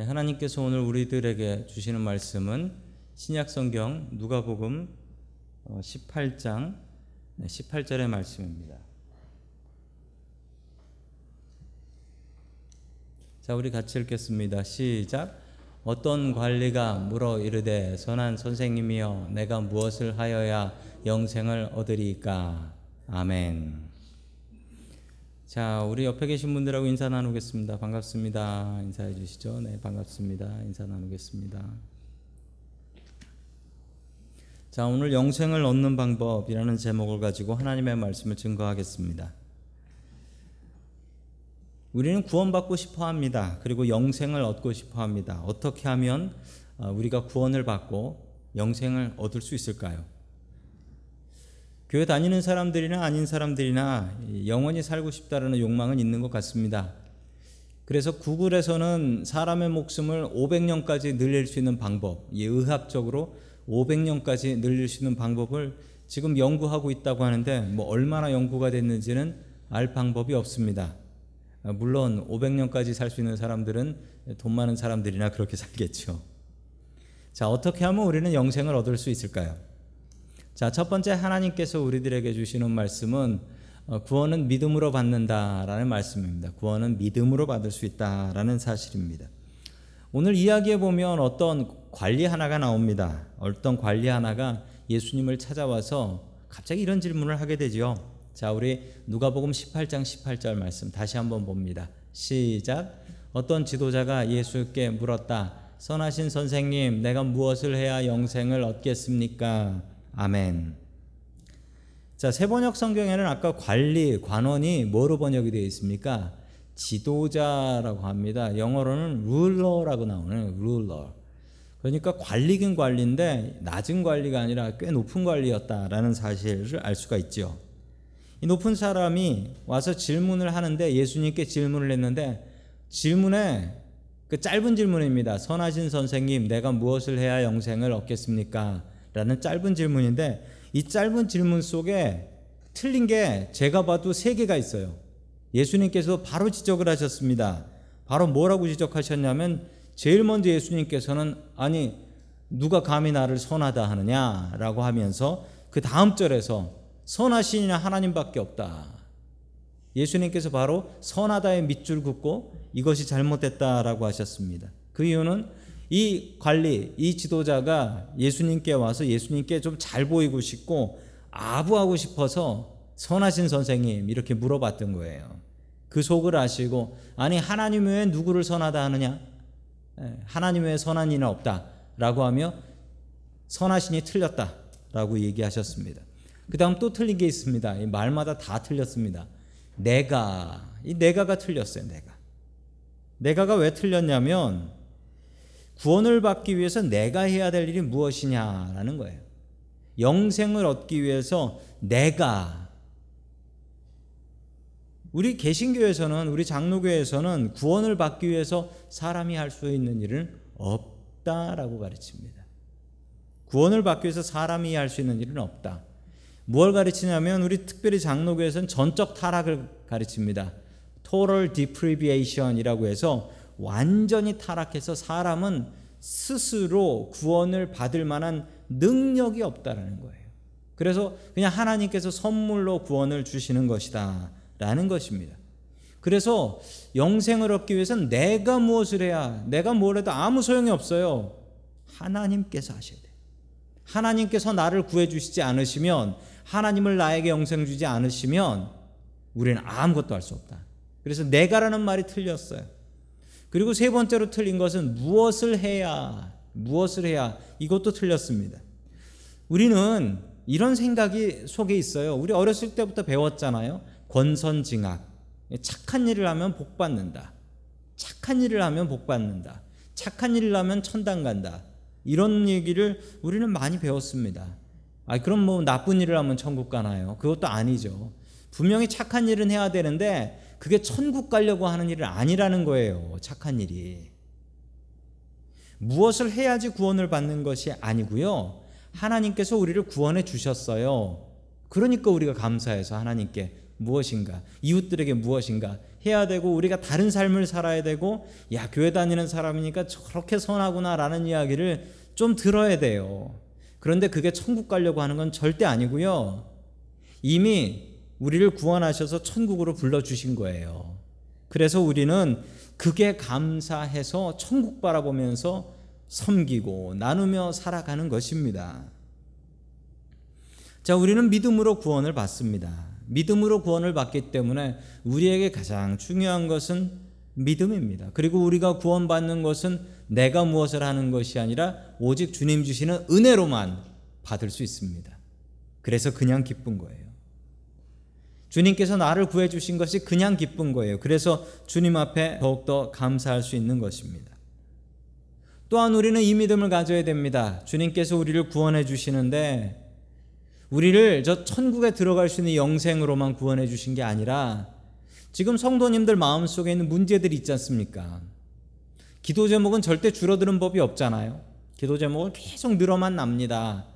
예, 하나님께서 오늘 우리들에게 주시는 말씀은 신약성경 누가복음 18장 18절의 말씀입니다. 자, 우리 같이 읽겠습니다. 시작. 어떤 관리가 물어 이르되 선한 선생님이여 내가 무엇을 하여야 영생을 얻으리까? 아멘. 자, 우리 옆에 계신 분들하고 인사 나누겠습니다. 반갑습니다. 인사해 주시죠. 네, 반갑습니다. 인사 나누겠습니다. 자, 오늘 영생을 얻는 방법이라는 제목을 가지고 하나님의 말씀을 증거하겠습니다. 우리는 구원받고 싶어 합니다. 그리고 영생을 얻고 싶어 합니다. 어떻게 하면 우리가 구원을 받고 영생을 얻을 수 있을까요? 교회 다니는 사람들이나 아닌 사람들이나 영원히 살고 싶다라는 욕망은 있는 것 같습니다. 그래서 구글에서는 사람의 목숨을 500년까지 늘릴 수 있는 방법, 의학적으로 500년까지 늘릴 수 있는 방법을 지금 연구하고 있다고 하는데 뭐 얼마나 연구가 됐는지는 알 방법이 없습니다. 물론 500년까지 살 수 있는 사람들은 돈 많은 사람들이나 그렇게 살겠죠. 자, 어떻게 하면 우리는 영생을 얻을 수 있을까요? 자, 첫 번째 하나님께서 우리들에게 주시는 말씀은 어, 구원은 믿음으로 받는다라는 말씀입니다. 구원은 믿음으로 받을 수 있다라는 사실입니다. 오늘 이야기에 보면 어떤 관리 하나가 나옵니다. 어떤 관리 하나가 예수님을 찾아와서 갑자기 이런 질문을 하게 되죠. 자, 우리 누가복음 18장 18절 말씀 다시 한번 봅니다. 시작. 어떤 지도자가 예수께 물었다. 선하신 선생님, 내가 무엇을 해야 영생을 얻겠습니까? 아멘. 자, 세번역 성경에는 아까 관리, 관원이 뭐로 번역이 되어 있습니까? 지도자라고 합니다. 영어로는 룰러라고 나오는 룰러. 그러니까 관리긴 관리인데 낮은 관리가 아니라 꽤 높은 관리였다라는 사실을 알 수가 있죠. 이 높은 사람이 와서 질문을 하는데 예수님께 질문을 했는데 질문에 그 짧은 질문입니다. 선하신 선생님, 내가 무엇을 해야 영생을 얻겠습니까? 라는 짧은 질문인데 이 짧은 질문 속에 틀린 게 제가 봐도 세 개가 있어요. 예수님께서 바로 지적을 하셨습니다. 바로 뭐라고 지적하셨냐면 제일 먼저 예수님께서는 아니 누가 감히 나를 선하다 하느냐라고 하면서 그 다음 절에서 이는 하나님밖에 없다. 예수님께서 바로 선하다의 밑줄 긋고 이것이 잘못됐다라고 하셨습니다. 그 이유는 이 관리, 이 지도자가 예수님께 와서 예수님께 좀 잘 보이고 싶고 아부하고 싶어서 선하신 선생님 이렇게 물어봤던 거예요. 그 속을 아시고 아니 하나님 외에 누구를 선하다 하느냐? 예, 하나님 외에 선한 이는 없다라고 하며 선하신이 틀렸다라고 얘기하셨습니다. 그 다음 또 틀린 게 있습니다. 이 말마다 다 틀렸습니다. 내가, 이 내가가 틀렸어요, 내가. 내가가 왜 틀렸냐면, 구원을 받기 위해서 내가 해야 될 일이 무엇이냐라는 거예요. 영생을 얻기 위해서 내가, 우리 개신교에서는, 우리 장로교에서는 구원을 받기 위해서 사람이 할 수 있는 일은 없다라고 가르칩니다. 구원을 받기 위해서 사람이 할 수 있는 일은 없다. 무엇 가르치냐면 우리 특별히 장로교에서는 전적 타락을 가르칩니다. total deprivation이라고 해서 완전히 타락해서 사람은 스스로 구원을 받을 만한 능력이 없다라는 거예요. 그래서 그냥 하나님께서 선물로 구원을 주시는 것이다 라는 것입니다. 그래서 영생을 얻기 위해서는 내가 무엇을 해야 내가 뭘 해도 아무 소용이 없어요. 하나님께서 하셔야 돼요. 하나님께서 나를 구해 주시지 않으시면 하나님을 나에게 영생 주지 않으시면 우리는 아무것도 할 수 없다. 그래서 내가라는 말이 틀렸어요. 그리고 세 번째로 틀린 것은 무엇을 해야 무엇을 해야 이것도 틀렸습니다. 우리는 이런 생각이 속에 있어요. 우리 어렸을 때부터 배웠잖아요. 권선징악. 착한 일을 하면 복 받는다. 착한 일을 하면 복 받는다. 착한 일을 하면 천당 간다. 이런 얘기를 우리는 많이 배웠습니다. 아, 그럼 뭐 나쁜 일을 하면 천국 가나요? 그것도 아니죠. 분명히 착한 일은 해야 되는데 그게 천국 가려고 하는 일은 아니라는 거예요. 착한 일이. 무엇을 해야지 구원을 받는 것이 아니고요. 하나님께서 우리를 구원해 주셨어요. 그러니까 우리가 감사해서 하나님께 무엇인가? 이웃들에게 무엇인가? 해야 되고 우리가 다른 삶을 살아야 되고 야 교회 다니는 사람이니까 저렇게 선하구나라는 이야기를 좀 들어야 돼요. 그런데 그게 천국 가려고 하는 건 절대 아니고요. 이미 우리를 구원하셔서 천국으로 불러 주신 거예요. 그래서 우리는 그게 감사해서 천국 바라보면서 섬기고 나누며 살아가는 것입니다. 자, 우리는 믿음으로 구원을 받습니다. 믿음으로 구원을 받기 때문에 우리에게 가장 중요한 것은 믿음입니다. 그리고 우리가 구원받는 것은 내가 무엇을 하는 것이 아니라 오직 주님 주시는 은혜로만 받을 수 있습니다. 그래서 그냥 기쁜 거예요. 주님께서 나를 구해 주신 것이 그냥 기쁜 거예요. 그래서 주님 앞에 더욱더 감사할 수 있는 것입니다. 또한 우리는 이 믿음을 가져야 됩니다. 주님께서 우리를 구원해 주시는데 우리를 저 천국에 들어갈 수 있는 영생으로만 구원해 주신 게 아니라 지금 성도님들 마음속에 있는 문제들이 있지 않습니까? 기도 제목은 절대 줄어드는 법이 없잖아요. 기도 제목은 계속 늘어만 납니다.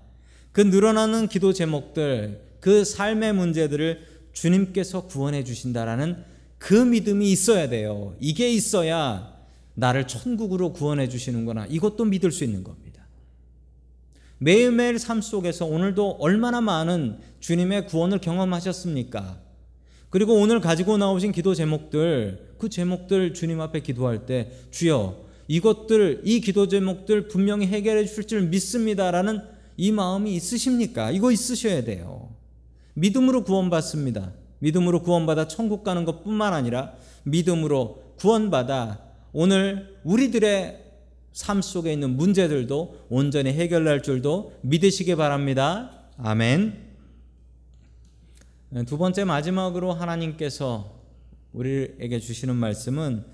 그 늘어나는 기도 제목들, 그 삶의 문제들을 주님께서 구원해 주신다라는 그 믿음이 있어야 돼요. 이게 있어야 나를 천국으로 구원해 주시는구나. 이것도 믿을 수 있는 겁니다. 매일매일 삶 속에서 오늘도 얼마나 많은 주님의 구원을 경험하셨습니까? 그리고 오늘 가지고 나오신 기도 제목들, 그 제목들 주님 앞에 기도할 때 주여 이것들 이 기도 제목들 분명히 해결해 주실 줄 믿습니다라는 이 마음이 있으십니까? 이거 있으셔야 돼요. 믿음으로 구원받습니다. 믿음으로 구원받아 천국 가는 것뿐만 아니라 믿음으로 구원받아 오늘 우리들의 삶 속에 있는 문제들도 온전히 해결할 줄도 믿으시기 바랍니다. 아멘. 두 번째 마지막으로 하나님께서 우리에게 주시는 말씀은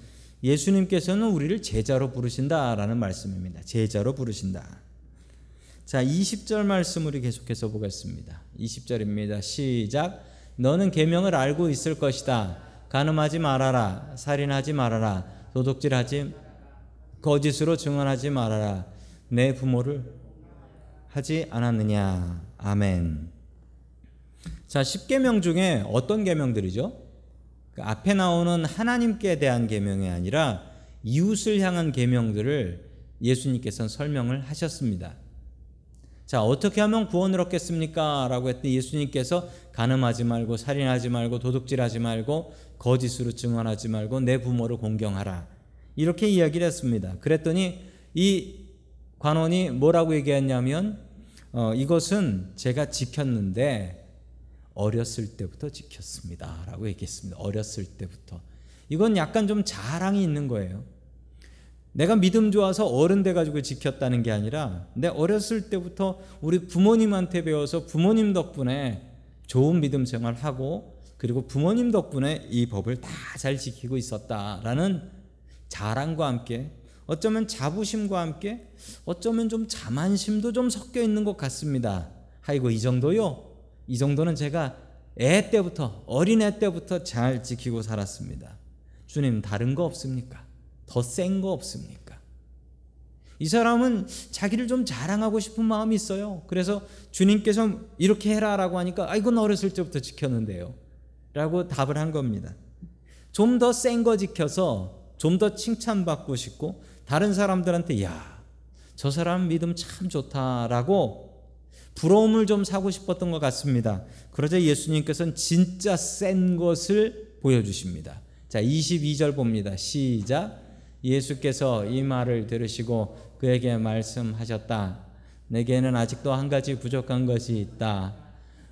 예수님께서는 우리를 제자로 부르신다라는 말씀입니다. 제자로 부르신다. 자, 20절 말씀 우리 계속해서 보겠습니다. 20절입니다. 시작. 너는 계명을 알고 있을 것이다. 간음하지 말아라. 살인하지 말아라. 도둑질하지 거짓으로 증언하지 말아라. 내 부모를 하지 않았느냐. 아멘. 자, 10계명 중에 어떤 계명들이죠? 그 앞에 나오는 하나님께 대한 계명이 아니라 이웃을 향한 계명들을 예수님께서는 설명을 하셨습니다. 자, 어떻게 하면 구원을 얻겠습니까? 라고 했더니 예수님께서 간음하지 말고 살인하지 말고 도둑질하지 말고 거짓으로 증언하지 말고 내 부모를 공경하라. 이렇게 이야기를 했습니다. 그랬더니 이 관원이 뭐라고 얘기했냐면 어, 이것은 제가 지켰는데 어렸을 때부터 지켰습니다. 라고 얘기했습니다. 어렸을 때부터. 이건 약간 좀 자랑이 있는 거예요. 내가 믿음 좋아서 어른 돼가지고 지켰다는 게 아니라 내 어렸을 때부터 우리 부모님한테 배워서 부모님 덕분에 좋은 믿음 생활하고 그리고 부모님 덕분에 이 법을 다 잘 지키고 있었다라는 자랑과 함께 어쩌면 자부심과 함께 어쩌면 좀 자만심도 좀 섞여 있는 것 같습니다. 아이고 이 정도요? 이 정도는 제가 애 때부터 어린애 때부터 잘 지키고 살았습니다. 주님 다른 거 없습니까? 더 센 거 없습니까? 이 사람은 자기를 좀 자랑하고 싶은 마음이 있어요. 그래서 주님께서 이렇게 해라라고 하니까 아 이건 어렸을 때부터 지켰는데요. 라고 답을 한 겁니다. 좀 더 센 거 지켜서 좀 더 칭찬받고 싶고 다른 사람들한테 야, 저 사람 믿음 참 좋다라고 부러움을 좀 사고 싶었던 것 같습니다. 그러자 예수님께서는 진짜 센 것을 보여주십니다. 자, 22절 봅니다. 시작. 예수께서 이 말을 들으시고 그에게 말씀하셨다. 내게는 아직도 한 가지 부족한 것이 있다.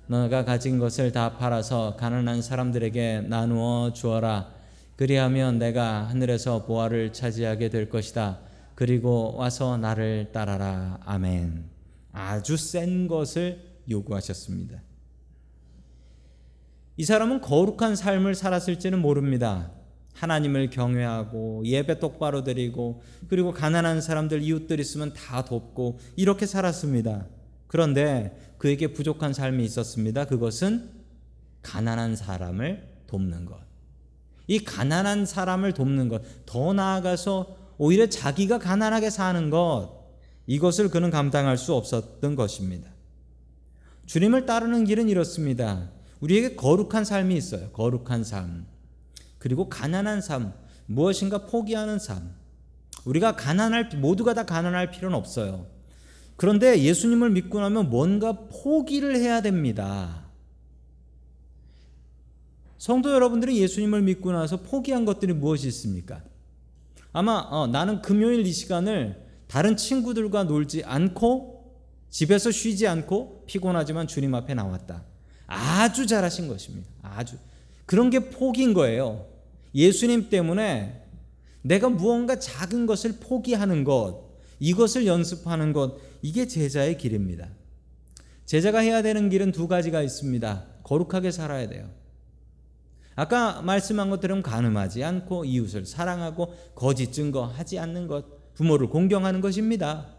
너가 가진 것을 다 팔아서 가난한 사람들에게 나누어 주어라. 그리하면 내가 하늘에서 보화를 차지하게 될 것이다. 그리고 와서 나를 따라라. 아멘. 아주 센 것을 요구하셨습니다. 이 사람은 거룩한 삶을 살았을지는 모릅니다. 하나님을 경외하고 예배 똑바로 드리고 그리고 가난한 사람들 이웃들 있으면 다 돕고 이렇게 살았습니다. 그런데 그에게 부족한 삶이 있었습니다. 그것은 가난한 사람을 돕는 것. 이 가난한 사람을 돕는 것, 더 나아가서 오히려 자기가 가난하게 사는 것, 이것을 그는 감당할 수 없었던 것입니다. 주님을 따르는 길은 이렇습니다. 우리에게 거룩한 삶이 있어요. 거룩한 삶. 그리고 가난한 삶. 무엇인가 포기하는 삶. 우리가 가난할 모두가 다 가난할 필요는 없어요. 그런데 예수님을 믿고 나면 뭔가 포기를 해야 됩니다. 성도 여러분들이 예수님을 믿고 나서 포기한 것들이 무엇이 있습니까? 아마 어, 나는 금요일 이 시간을 다른 친구들과 놀지 않고 집에서 쉬지 않고 피곤하지만 주님 앞에 나왔다. 아주 잘하신 것입니다. 아주 그런 게 포기인 거예요. 예수님 때문에 내가 무언가 작은 것을 포기하는 것, 이것을 연습하는 것, 이게 제자의 길입니다. 제자가 해야 되는 길은 두 가지가 있습니다. 거룩하게 살아야 돼요. 아까 말씀한 것처럼 가늠하지 않고 이웃을 사랑하고 거짓 증거하지 않는 것, 부모를 공경하는 것입니다.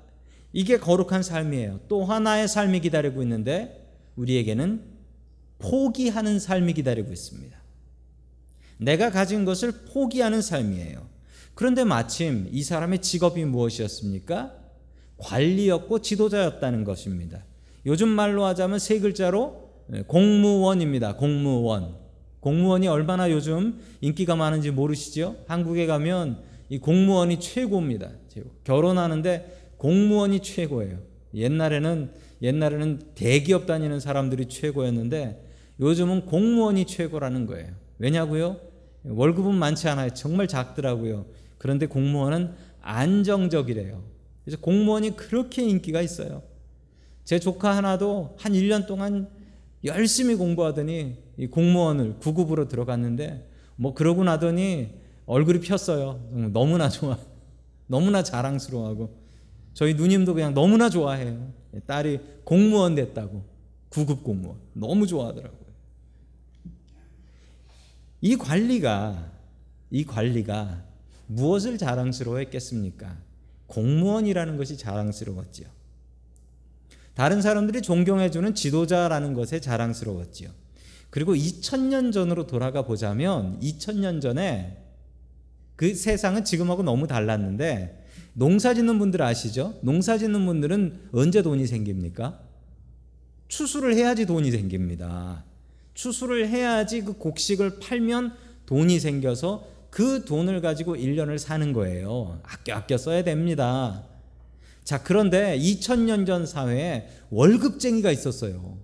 이게 거룩한 삶이에요. 또 하나의 삶이 기다리고 있는데 우리에게는 포기하는 삶이 기다리고 있습니다. 내가 가진 것을 포기하는 삶이에요. 그런데 마침 이 사람의 직업이 무엇이었습니까? 관리였고 지도자였다는 것입니다. 요즘 말로 하자면 세 글자로 공무원입니다. 공무원. 공무원이 얼마나 요즘 인기가 많은지 모르시죠? 한국에 가면 이 공무원이 최고입니다. 결혼하는데 공무원이 최고예요. 옛날에는 옛날에는 대기업 다니는 사람들이 최고였는데 요즘은 공무원이 최고라는 거예요. 왜냐고요? 월급은 많지 않아요. 정말 작더라고요. 그런데 공무원은 안정적이래요. 그래서 공무원이 그렇게 인기가 있어요. 제 조카 하나도 한 1년 동안 열심히 공부하더니 이 공무원을 구급으로 들어갔는데 뭐 그러고 나더니 얼굴이 폈어요. 너무나 좋아. 너무나 자랑스러워하고 저희 누님도 그냥 너무나 좋아해요. 딸이 공무원 됐다고. 구급 공무원. 너무 좋아하더라고요. 이 관리가 이 관리가 무엇을 자랑스러워했겠습니까? 공무원이라는 것이 자랑스러웠지요. 다른 사람들이 존경해주는 지도자라는 것에 자랑스러웠지요. 그리고 2000년 전으로 돌아가 보자면 2000년 전에 그 세상은 지금하고 너무 달랐는데 농사 짓는 분들 아시죠? 농사 짓는 분들은 언제 돈이 생깁니까? 추수를 해야지 돈이 생깁니다. 추수를 해야지 그 곡식을 팔면 돈이 생겨서 그 돈을 가지고 1년을 사는 거예요. 아껴 아껴 써야 됩니다. 자, 그런데 2000년 전 사회에 월급쟁이가 있었어요.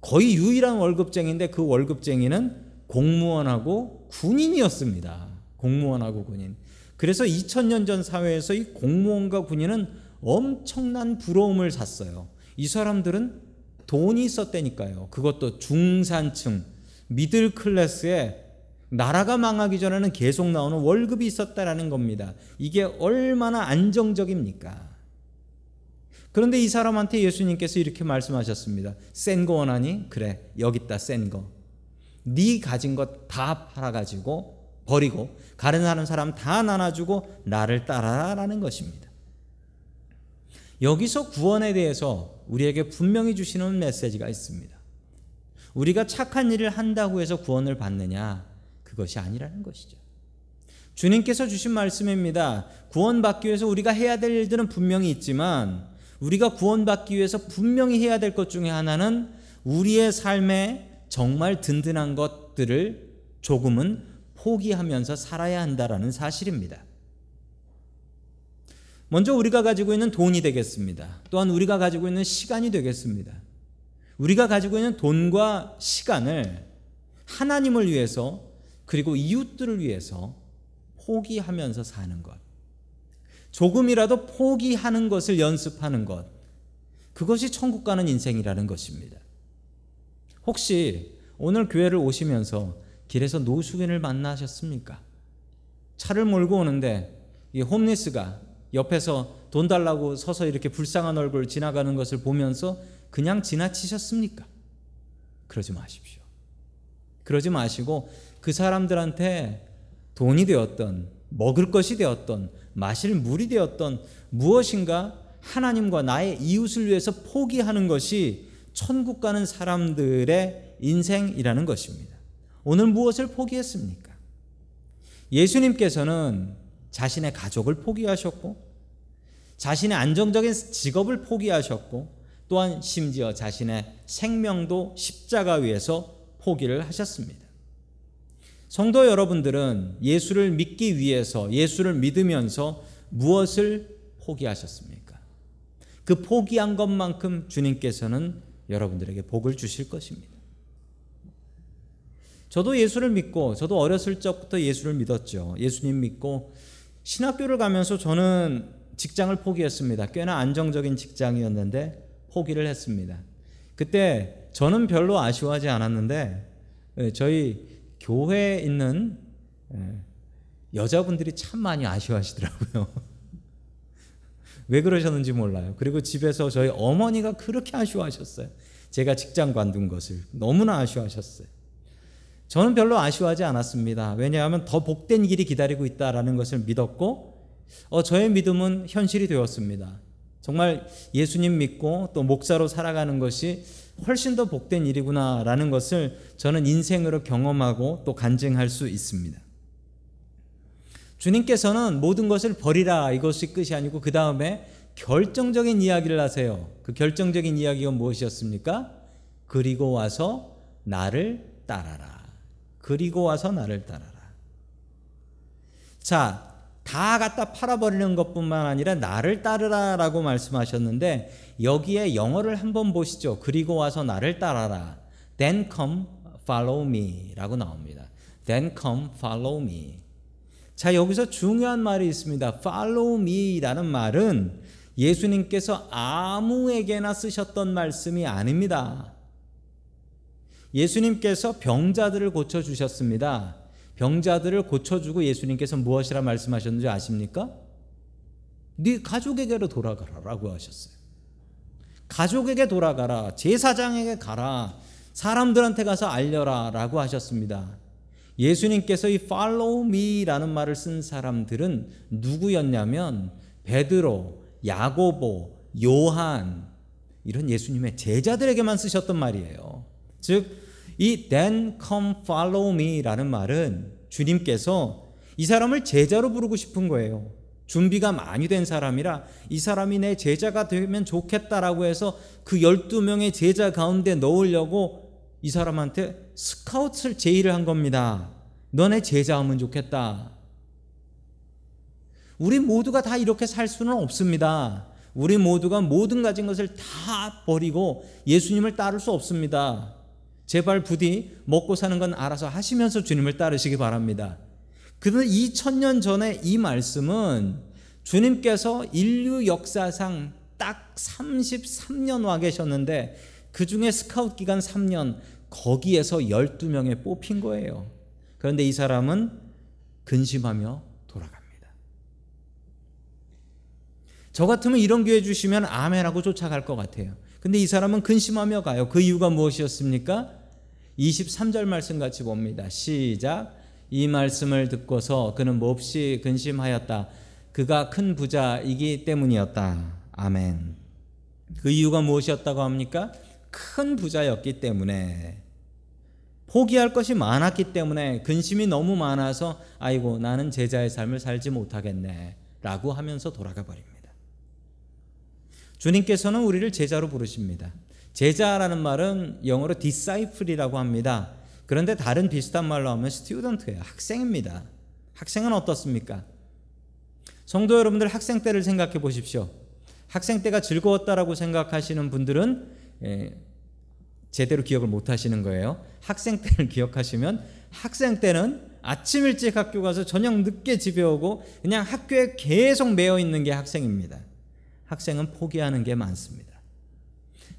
거의 유일한 월급쟁이인데 그 월급쟁이는 공무원하고 군인이었습니다. 공무원하고 군인. 그래서 2000년 전 사회에서 이 공무원과 군인은 엄청난 부러움을 샀어요. 이 사람들은 돈이 있었다니까요. 그것도 중산층, 미들 클래스에 나라가 망하기 전에는 계속 나오는 월급이 있었다라는 겁니다. 이게 얼마나 안정적입니까? 그런데 이 사람한테 예수님께서 이렇게 말씀하셨습니다. 센 거 원하니? 그래. 여기 있다. 센 거. 네 가진 것 다 팔아 가지고 버리고 가른하는 사람 다 나눠 주고 나를 따라라는 것입니다. 여기서 구원에 대해서 우리에게 분명히 주시는 메시지가 있습니다. 우리가 착한 일을 한다고 해서 구원을 받느냐? 그것이 아니라는 것이죠. 주님께서 주신 말씀입니다. 구원받기 위해서 우리가 해야 될 일들은 분명히 있지만 우리가 구원받기 위해서 분명히 해야 될 것 중에 하나는 우리의 삶에 정말 든든한 것들을 조금은 포기하면서 살아야 한다라는 사실입니다. 먼저 우리가 가지고 있는 돈이 되겠습니다. 또한 우리가 가지고 있는 시간이 되겠습니다. 우리가 가지고 있는 돈과 시간을 하나님을 위해서 그리고 이웃들을 위해서 포기하면서 사는 것. 조금이라도 포기하는 것을 연습하는 것. 그것이 천국 가는 인생이라는 것입니다. 혹시 오늘 교회를 오시면서 길에서 노숙인을 만나셨습니까? 차를 몰고 오는데 이 홈리스가 옆에서 돈 달라고 서서 이렇게 불쌍한 얼굴 지나가는 것을 보면서 그냥 지나치셨습니까? 그러지 마십시오. 그러지 마시고 그 사람들한테 돈이 되었던 먹을 것이 되었던 마실 물이 되었던 무엇인가 하나님과 나의 이웃을 위해서 포기하는 것이 천국 가는 사람들의 인생이라는 것입니다. 오늘 무엇을 포기했습니까? 예수님께서는 자신의 가족을 포기하셨고 자신의 안정적인 직업을 포기하셨고 또한 심지어 자신의 생명도 십자가 위에서 포기를 하셨습니다. 성도 여러분들은 예수를 믿기 위해서 예수를 믿으면서 무엇을 포기하셨습니까? 그 포기한 것만큼 주님께서는 여러분들에게 복을 주실 것입니다. 저도 예수를 믿고 저도 어렸을 적부터 예수를 믿었죠. 예수님 믿고 신학교를 가면서 저는 직장을 포기했습니다. 꽤나 안정적인 직장이었는데 포기를 했습니다. 그때 저는 별로 아쉬워하지 않았는데 예, 저희 교회에 있는 예, 여자분들이 참 많이 아쉬워하시더라고요. 왜 그러셨는지 몰라요. 그리고 집에서 저희 어머니가 그렇게 아쉬워하셨어요. 제가 직장 관둔 것을 너무나 아쉬워하셨어요. 저는 별로 아쉬워하지 않았습니다. 왜냐하면 더 복된 길이 기다리고 있다라는 것을 믿었고, 어, 저의 믿음은 현실이 되었습니다. 정말 예수님 믿고 또 목사로 살아가는 것이 훨씬 더 복된 일이구나라는 것을 저는 인생으로 경험하고 또 간증할 수 있습니다. 주님께서는 모든 것을 버리라 이것이 끝이 아니고 그 다음에 결정적인 이야기를 하세요. 그 결정적인 이야기가 무엇이었습니까? 그리고 와서 나를 따라라. 그리고 와서 나를 따라라. 자, 다 갖다 팔아버리는 것뿐만 아니라 나를 따르라라고 말씀하셨는데 여기에 영어를 한번 보시죠. 그리고 와서 나를 따라라. Then come follow me라고 나옵니다. Then come follow me. 자, 여기서 중요한 말이 있습니다. follow me라는 말은 예수님께서 아무에게나 쓰셨던 말씀이 아닙니다. 예수님께서 병자들을 고쳐 주셨습니다. 병자들을 고쳐주고 예수님께서 무엇이라 말씀하셨는지 아십니까? 네 가족에게로 돌아가라라고 하셨어요. 가족에게 돌아가라, 제사장에게 가라, 사람들한테 가서 알려라라고 하셨습니다. 예수님께서 이 follow me라는 말을 쓴 사람들은 누구였냐면 베드로, 야고보, 요한 이런 예수님의 제자들에게만 쓰셨던 말이에요. 즉 이 then come follow me라는 말은 주님께서 이 사람을 제자로 부르고 싶은 거예요. 준비가 많이 된 사람이라 이 사람이 내 제자가 되면 좋겠다라고 해서 그 12명의 제자 가운데 넣으려고 이 사람한테 스카웃을 제의를 한 겁니다. 너네 제자하면 좋겠다. 우리 모두가 다 이렇게 살 수는 없습니다. 우리 모두가 모든 가진 것을 다 버리고 예수님을 따를 수 없습니다. 제발 부디 먹고 사는 건 알아서 하시면서 주님을 따르시기 바랍니다. 그런데 2000년 전에 이 말씀은 주님께서 인류 역사상 딱 33년 와 계셨는데 그 중에 스카웃 기간 3년 거기에서 12명에 뽑힌 거예요. 그런데 이 사람은 근심하며 돌아갑니다. 저 같으면 이런 기회 주시면 아멘하고 쫓아갈 것 같아요. 근데 이 사람은 근심하며 가요. 그 이유가 무엇이었습니까? 23절 말씀 같이 봅니다. 시작. 이 말씀을 듣고서 그는 몹시 근심하였다. 그가 큰 부자이기 때문이었다. 아멘. 그 이유가 무엇이었다고 합니까? 큰 부자였기 때문에 포기할 것이 많았기 때문에 근심이 너무 많아서 아이고 나는 제자의 삶을 살지 못하겠네 라고 하면서 돌아가 버립니다. 주님께서는 우리를 제자로 부르십니다. 제자라는 말은 영어로 disciple이라고 합니다. 그런데 다른 비슷한 말로 하면 student예요. 학생입니다. 학생은 어떻습니까? 성도 여러분들 학생 때를 생각해 보십시오. 학생 때가 즐거웠다라고 생각하시는 분들은 예, 제대로 기억을 못 하시는 거예요. 학생 때를 기억하시면 학생 때는 아침 일찍 학교 가서 저녁 늦게 집에 오고 그냥 학교에 계속 매여 있는 게 학생입니다. 학생은 포기하는 게 많습니다.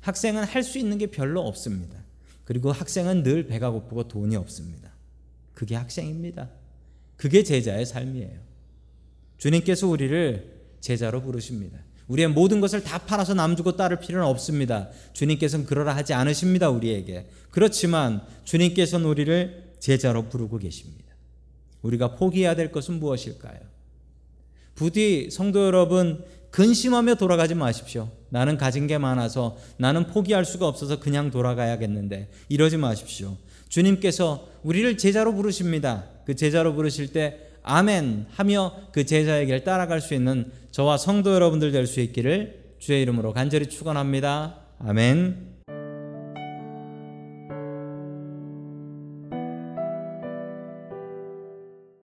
학생은 할 수 있는 게 별로 없습니다. 그리고 학생은 늘 배가 고프고 돈이 없습니다. 그게 학생입니다. 그게 제자의 삶이에요. 주님께서 우리를 제자로 부르십니다. 우리의 모든 것을 다 팔아서 남 주고 따를 필요는 없습니다. 주님께서는 그러라 하지 않으십니다, 우리에게. 그렇지만 주님께서는 우리를 제자로 부르고 계십니다. 우리가 포기해야 될 것은 무엇일까요? 부디 성도 여러분 근심하며 돌아가지 마십시오. 나는 가진 게 많아서 나는 포기할 수가 없어서 그냥 돌아가야겠는데 이러지 마십시오. 주님께서 우리를 제자로 부르십니다. 그 제자로 부르실 때 아멘 하며 그 제자의 길 따라갈 수 있는 저와 성도 여러분들 될 수 있기를 주의 이름으로 간절히 축원합니다. 아멘.